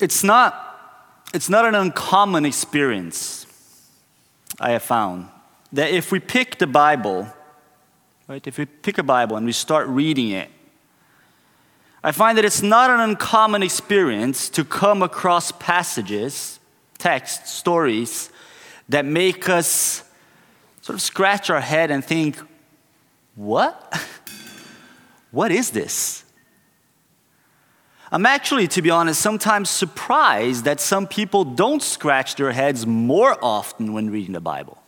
It's not, it's not an uncommon experience, I have found, that if we pick the Bible, right, if we pick a Bible and we start reading it, I find that it's not an uncommon experience to come across passages, texts, stories that make us sort of scratch our head and think, what? what is this? I'm actually, to be honest, sometimes surprised that some people don't scratch their heads more often when reading the Bible.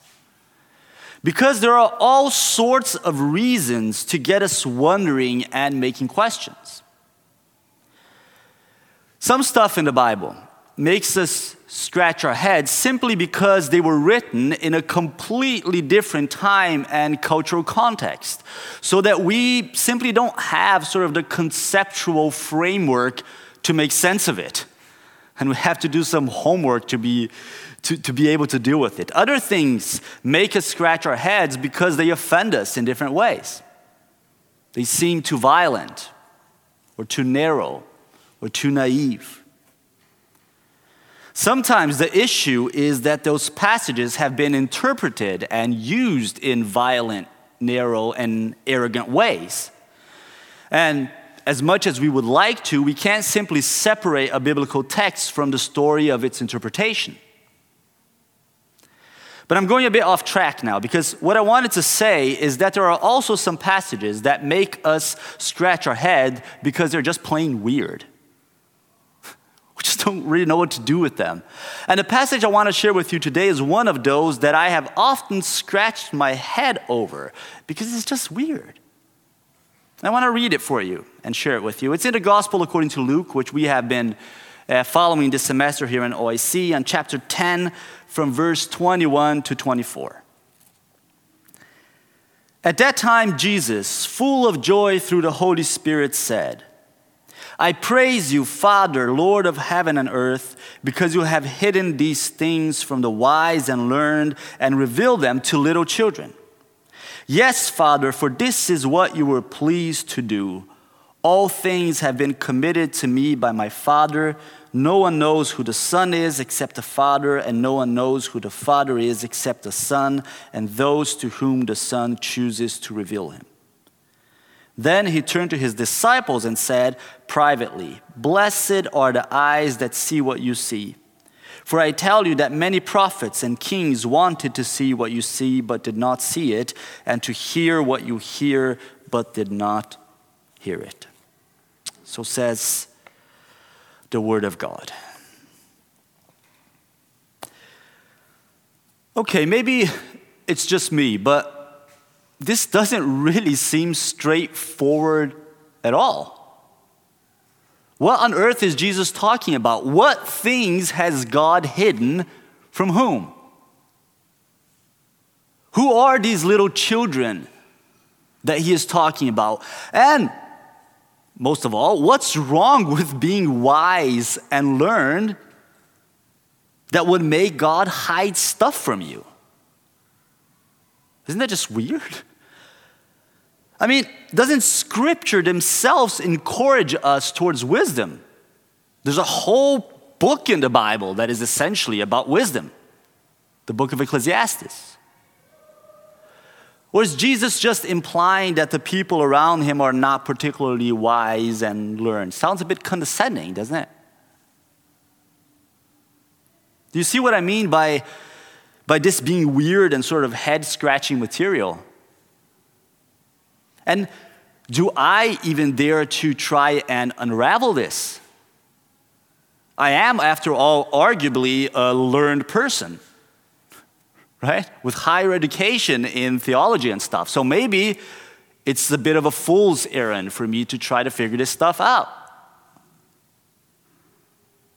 Because there are all sorts of reasons to get us wondering and making questions. Some stuff in the Bible makes us scratch our heads simply because they were written in a completely different time and cultural context. So that we simply don't have sort of the conceptual framework to make sense of it. And we have to do some homework to be, to, to be able to deal with it. Other things make us scratch our heads because they offend us in different ways. They seem too violent or too narrow or too naive. Sometimes the issue is that those passages have been interpreted and used in violent, narrow, and arrogant ways. And as much as we would like to, we can't simply separate a biblical text from the story of its interpretation. But I'm going a bit off track now because what I wanted to say is that there are also some passages that make us scratch our head because they're just plain weird. We just don't really know what to do with them. And the passage I want to share with you today is one of those that I have often scratched my head over because it's just weird. I want to read it for you and share it with you. It's in the Gospel according to Luke, which we have been uh, following this semester here in OIC, on chapter 10, from verse 21 to 24. At that time, Jesus, full of joy through the Holy Spirit, said, I praise you, Father, Lord of heaven and earth, because you have hidden these things from the wise and learned and revealed them to little children. Yes, Father, for this is what you were pleased to do. All things have been committed to me by my Father. No one knows who the Son is except the Father, and no one knows who the Father is except the Son, and those to whom the Son chooses to reveal him. Then he turned to his disciples and said privately, Blessed are the eyes that see what you see. For I tell you that many prophets and kings wanted to see what you see, but did not see it, and to hear what you hear, but did not hear it. So says the Word of God. Okay, maybe it's just me, but this doesn't really seem straightforward at all. What on earth is Jesus talking about? What things has God hidden from whom? Who are these little children that he is talking about? And most of all, what's wrong with being wise and learned that would make God hide stuff from you? Isn't that just weird? I mean, doesn't Scripture themselves encourage us towards wisdom? There's a whole book in the Bible that is essentially about wisdom the book of Ecclesiastes. Or is Jesus just implying that the people around him are not particularly wise and learned? Sounds a bit condescending, doesn't it? Do you see what I mean by, by this being weird and sort of head scratching material? And do I even dare to try and unravel this? I am, after all, arguably a learned person, right? With higher education in theology and stuff. So maybe it's a bit of a fool's errand for me to try to figure this stuff out.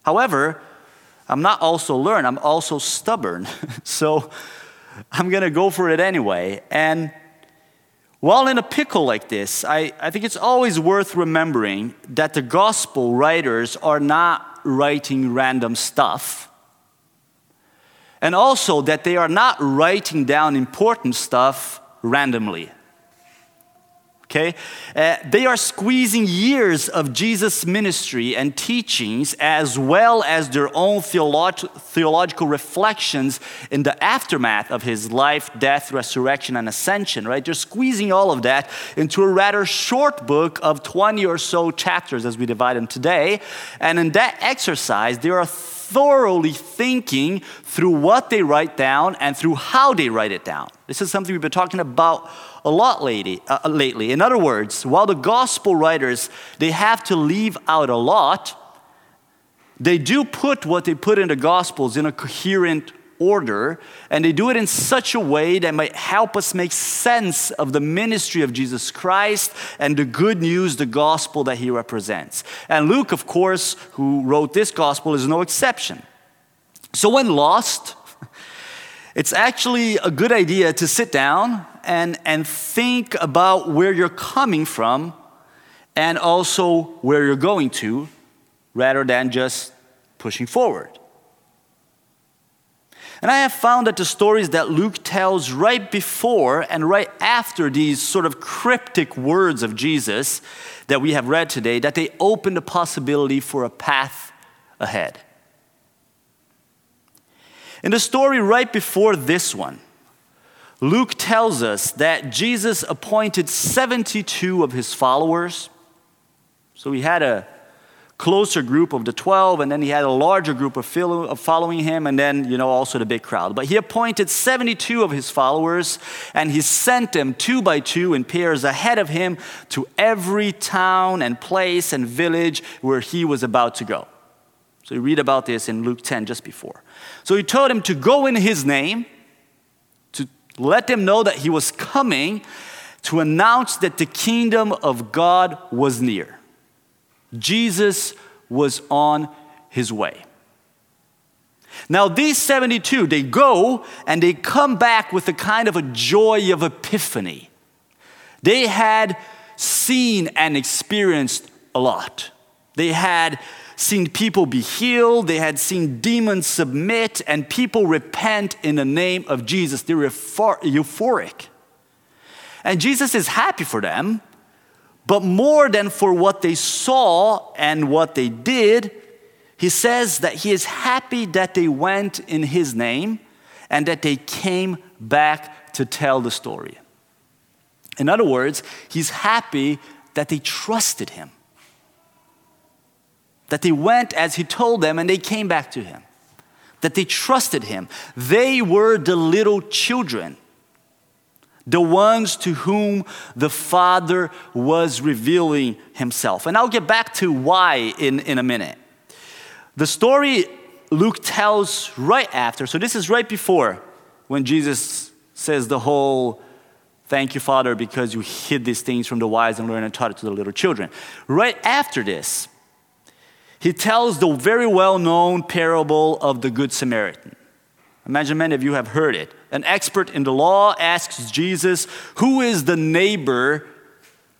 However, I'm not also learned, I'm also stubborn. so I'm gonna go for it anyway. And while in a pickle like this, I, I think it's always worth remembering that the gospel writers are not writing random stuff. And also that they are not writing down important stuff randomly. Okay? Uh, they are squeezing years of Jesus' ministry and teachings, as well as their own theolog- theological reflections in the aftermath of his life, death, resurrection, and ascension, right? They're squeezing all of that into a rather short book of 20 or so chapters as we divide them today. And in that exercise, they are thoroughly thinking through what they write down and through how they write it down. This is something we've been talking about a lot lately, uh, lately. In other words, while the gospel writers they have to leave out a lot, they do put what they put in the gospels in a coherent order, and they do it in such a way that might help us make sense of the ministry of Jesus Christ and the good news, the gospel that he represents. And Luke, of course, who wrote this gospel, is no exception. So, when lost, it's actually a good idea to sit down and, and think about where you're coming from and also where you're going to rather than just pushing forward. And I have found that the stories that Luke tells right before and right after these sort of cryptic words of Jesus that we have read today, that they open the possibility for a path ahead. In the story right before this one, Luke tells us that Jesus appointed 72 of his followers. So he had a closer group of the 12, and then he had a larger group of, following him, and then, you know, also the big crowd. But he appointed 72 of his followers, and he sent them two by two in pairs ahead of him to every town and place and village where he was about to go. So you read about this in Luke 10 just before. So he told him to go in his name let them know that he was coming to announce that the kingdom of God was near. Jesus was on his way. Now, these 72, they go and they come back with a kind of a joy of epiphany. They had seen and experienced a lot. They had seen people be healed, they had seen demons submit, and people repent in the name of Jesus. They were euphoric. And Jesus is happy for them, but more than for what they saw and what they did, he says that he is happy that they went in his name and that they came back to tell the story. In other words, he's happy that they trusted him that they went as he told them and they came back to him, that they trusted him. They were the little children, the ones to whom the Father was revealing himself. And I'll get back to why in, in a minute. The story Luke tells right after, so this is right before when Jesus says the whole Thank you, Father, because you hid these things from the wise and learned and taught it to the little children. Right after this, he tells the very well known parable of the Good Samaritan. Imagine many of you have heard it. An expert in the law asks Jesus, Who is the neighbor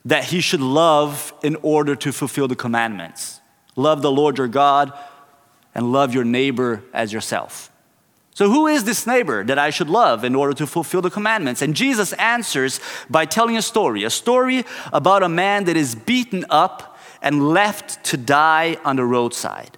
that he should love in order to fulfill the commandments? Love the Lord your God and love your neighbor as yourself. So, who is this neighbor that I should love in order to fulfill the commandments? And Jesus answers by telling a story a story about a man that is beaten up and left to die on the roadside.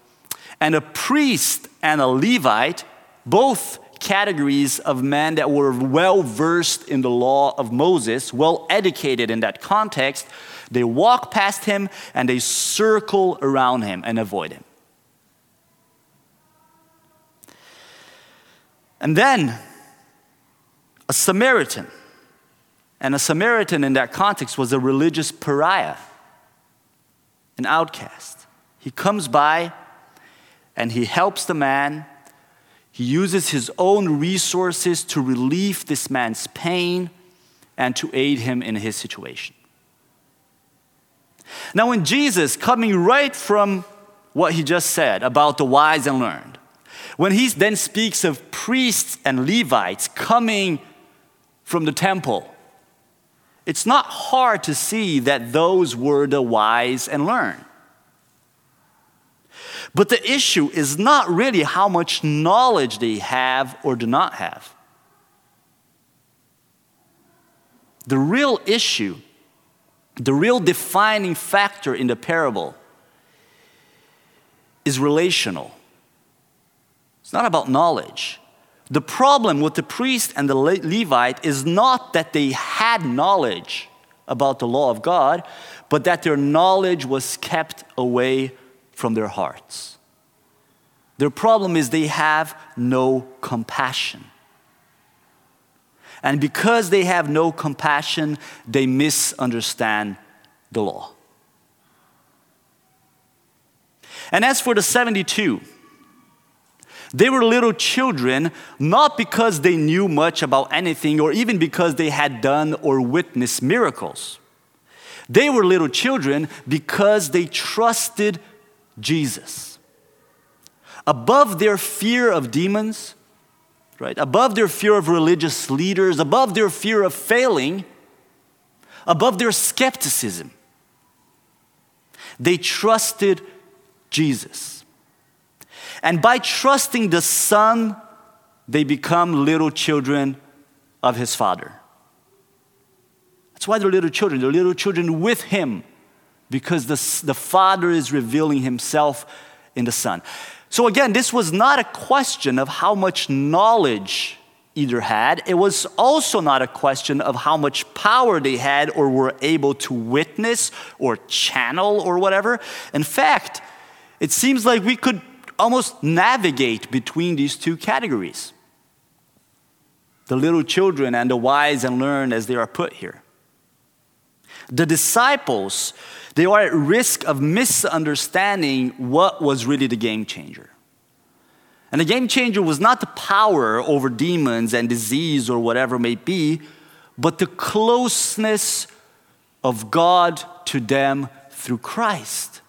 And a priest and a Levite, both categories of men that were well versed in the law of Moses, well educated in that context, they walk past him and they circle around him and avoid him. And then a Samaritan, and a Samaritan in that context was a religious pariah an outcast. He comes by and he helps the man. He uses his own resources to relieve this man's pain and to aid him in his situation. Now, when Jesus, coming right from what he just said about the wise and learned, when he then speaks of priests and Levites coming from the temple, it's not hard to see that those were the wise and learned. But the issue is not really how much knowledge they have or do not have. The real issue The real defining factor in the parable is relational. It's not about knowledge. The problem with the priest and the Levite is not that they had knowledge about the law of God, but that their knowledge was kept away from their hearts. Their problem is they have no compassion. And because they have no compassion, they misunderstand the law. And as for the 72, they were little children, not because they knew much about anything or even because they had done or witnessed miracles. They were little children because they trusted Jesus. Above their fear of demons, right? Above their fear of religious leaders, above their fear of failing, above their skepticism, they trusted Jesus. And by trusting the Son, they become little children of His Father. That's why they're little children. They're little children with Him because the, the Father is revealing Himself in the Son. So, again, this was not a question of how much knowledge either had. It was also not a question of how much power they had or were able to witness or channel or whatever. In fact, it seems like we could almost navigate between these two categories the little children and the wise and learned as they are put here. The disciples, they are at risk of misunderstanding what was really the game changer. And the game changer was not the power over demons and disease or whatever may be, but the closeness of God to them through Christ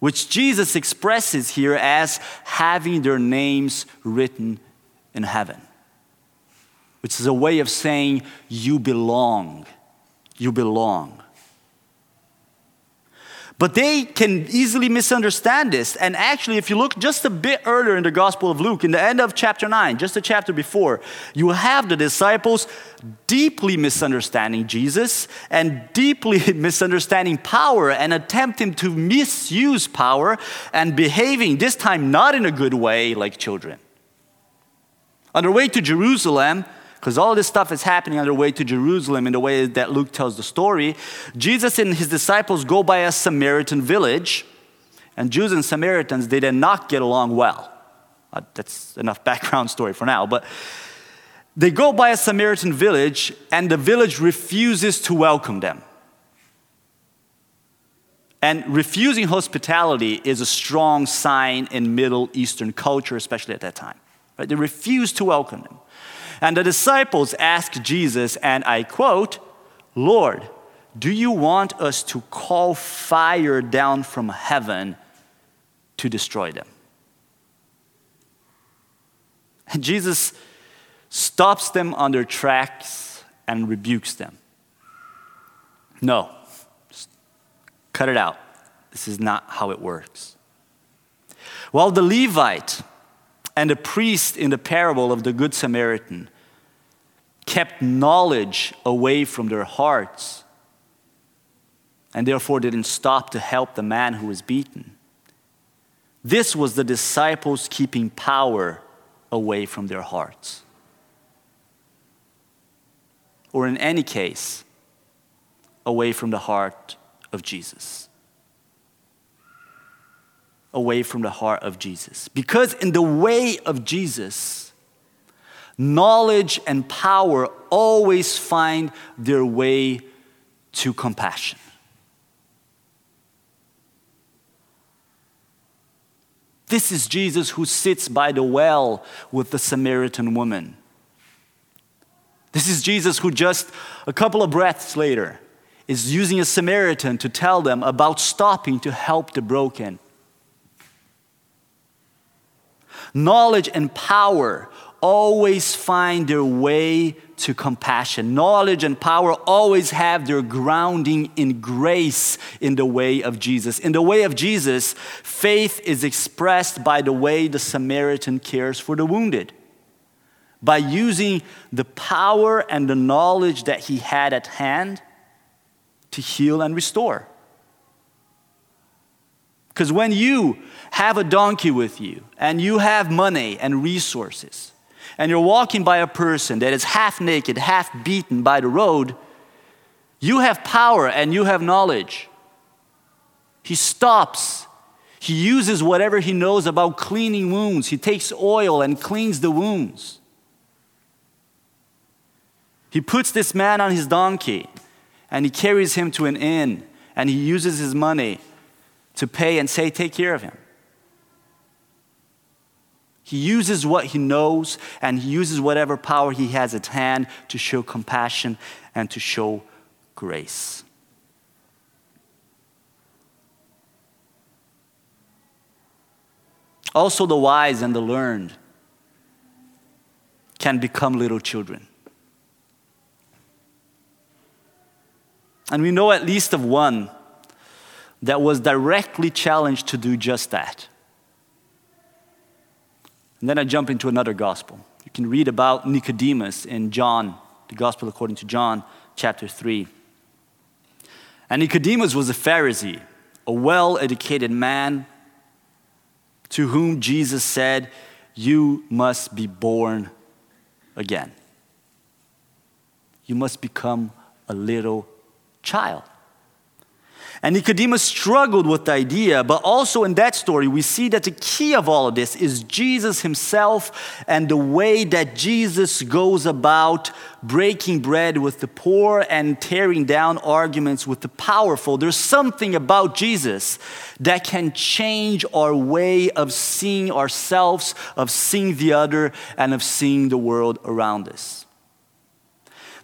which Jesus expresses here as having their names written in heaven, which is a way of saying, You belong. You belong. But they can easily misunderstand this. And actually, if you look just a bit earlier in the Gospel of Luke, in the end of chapter 9, just a chapter before, you have the disciples deeply misunderstanding Jesus and deeply misunderstanding power and attempting to misuse power and behaving, this time not in a good way, like children. On their way to Jerusalem, because all this stuff is happening on their way to Jerusalem in the way that Luke tells the story. Jesus and his disciples go by a Samaritan village, and Jews and Samaritans, they did not get along well. Uh, that's enough background story for now, but they go by a Samaritan village, and the village refuses to welcome them. And refusing hospitality is a strong sign in Middle Eastern culture, especially at that time. Right? They refuse to welcome them. And the disciples asked Jesus, and I quote, Lord, do you want us to call fire down from heaven to destroy them? And Jesus stops them on their tracks and rebukes them. No, Just cut it out. This is not how it works. While the Levite and the priest in the parable of the Good Samaritan kept knowledge away from their hearts and therefore didn't stop to help the man who was beaten. This was the disciples keeping power away from their hearts. Or in any case, away from the heart of Jesus away from the heart of Jesus. Because in the way of Jesus, knowledge and power always find their way to compassion. This is Jesus who sits by the well with the Samaritan woman. This is Jesus who just a couple of breaths later is using a Samaritan to tell them about stopping to help the broken Knowledge and power always find their way to compassion. Knowledge and power always have their grounding in grace in the way of Jesus. In the way of Jesus, faith is expressed by the way the Samaritan cares for the wounded. By using the power and the knowledge that he had at hand to heal and restore. Because when you have a donkey with you and you have money and resources, and you're walking by a person that is half naked, half beaten by the road, you have power and you have knowledge. He stops. He uses whatever he knows about cleaning wounds. He takes oil and cleans the wounds. He puts this man on his donkey and he carries him to an inn and he uses his money to pay and say, Take care of him. He uses what he knows and he uses whatever power he has at hand to show compassion and to show grace. Also, the wise and the learned can become little children. And we know at least of one that was directly challenged to do just that. And then I jump into another gospel. You can read about Nicodemus in John, the gospel according to John, chapter 3. And Nicodemus was a Pharisee, a well educated man to whom Jesus said, You must be born again. You must become a little child. And Nicodemus struggled with the idea, but also in that story, we see that the key of all of this is Jesus himself and the way that Jesus goes about breaking bread with the poor and tearing down arguments with the powerful. There's something about Jesus that can change our way of seeing ourselves, of seeing the other, and of seeing the world around us.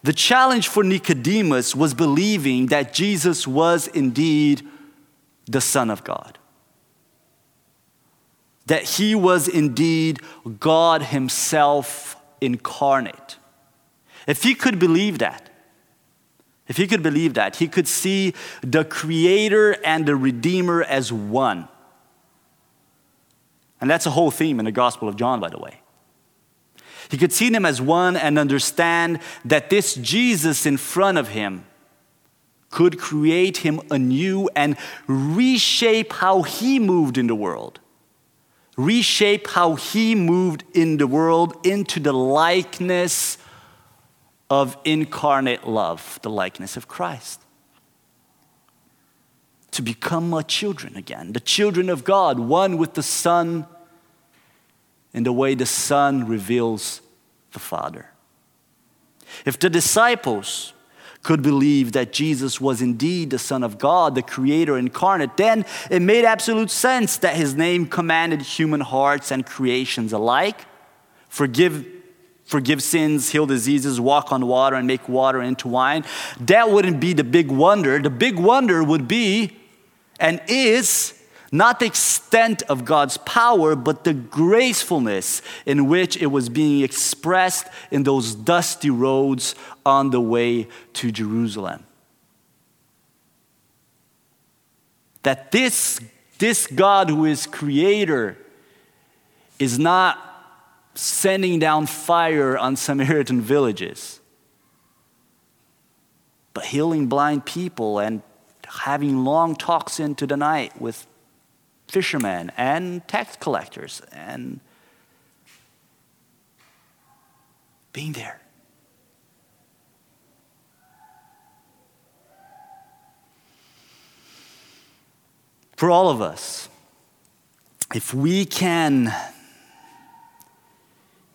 The challenge for Nicodemus was believing that Jesus was indeed the Son of God. That he was indeed God Himself incarnate. If he could believe that, if he could believe that, he could see the Creator and the Redeemer as one. And that's a whole theme in the Gospel of John, by the way. He could see them as one and understand that this Jesus in front of him could create him anew and reshape how he moved in the world. Reshape how he moved in the world into the likeness of incarnate love, the likeness of Christ. To become a children again, the children of God, one with the Son in the way the Son reveals the Father. If the disciples could believe that Jesus was indeed the Son of God, the Creator incarnate, then it made absolute sense that His name commanded human hearts and creations alike. Forgive, forgive sins, heal diseases, walk on water, and make water into wine. That wouldn't be the big wonder. The big wonder would be and is not the extent of God's power, but the gracefulness in which it was being expressed in those dusty roads on the way to Jerusalem. That this, this God who is creator is not sending down fire on Samaritan villages, but healing blind people and having long talks into the night with fishermen and tax collectors and being there. For all of us, if we can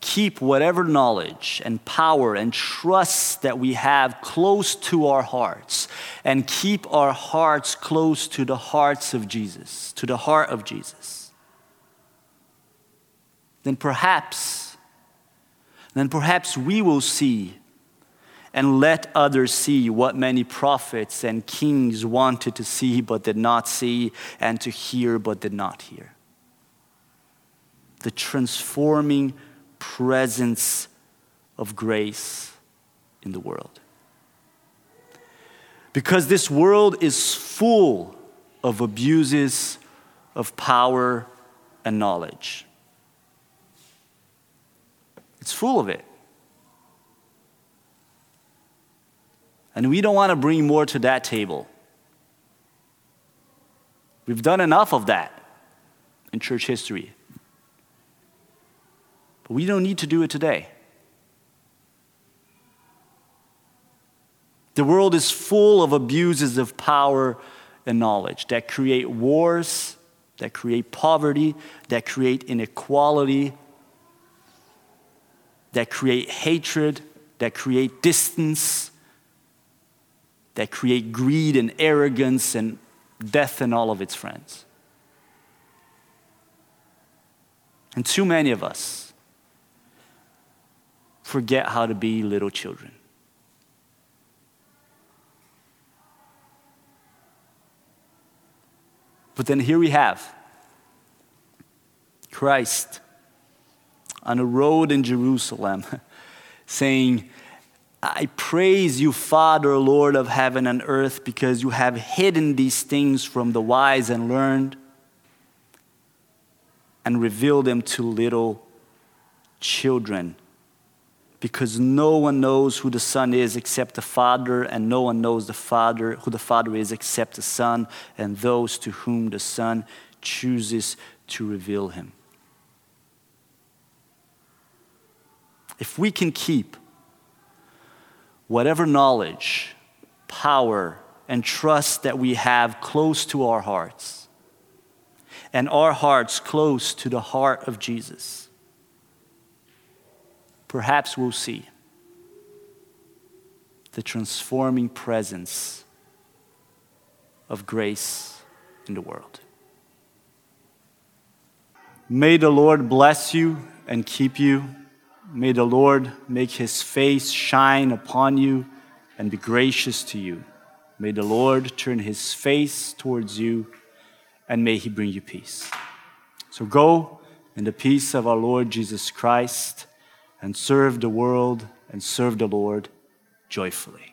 keep whatever knowledge and power and trust that we have close to our hearts and keep our hearts close to the hearts of Jesus, to the heart of Jesus, then perhaps, then perhaps we will see and let others see what many prophets and kings wanted to see but did not see, and to hear but did not hear. The transforming presence of grace in the world. Because this world is full of abuses of power and knowledge. It's full of it. And we don't want to bring more to that table. We've done enough of that in church history. We don't need to do it today. The world is full of abuses of power and knowledge that create wars, that create poverty, that create inequality, that create hatred, that create distance, that create greed and arrogance and death and all of its friends. And too many of us forget how to be little children. But then here we have Christ on a road in Jerusalem saying, I praise you, Father, Lord of heaven and earth, because you have hidden these things from the wise and learned and revealed them to little children. Because no one knows who the Son is except the Father, and no one knows the Father who the Father is except the Son, and those to whom the Son chooses to reveal him. If we can keep whatever knowledge, power, and trust that we have close to our hearts, and our hearts close to the heart of Jesus, perhaps we'll see the transforming presence of grace in the world. May the Lord bless you and keep you. May the Lord make his face shine upon you and be gracious to you. May the Lord turn his face towards you and may he bring you peace. So go in the peace of our Lord Jesus Christ and serve the world and serve the Lord joyfully.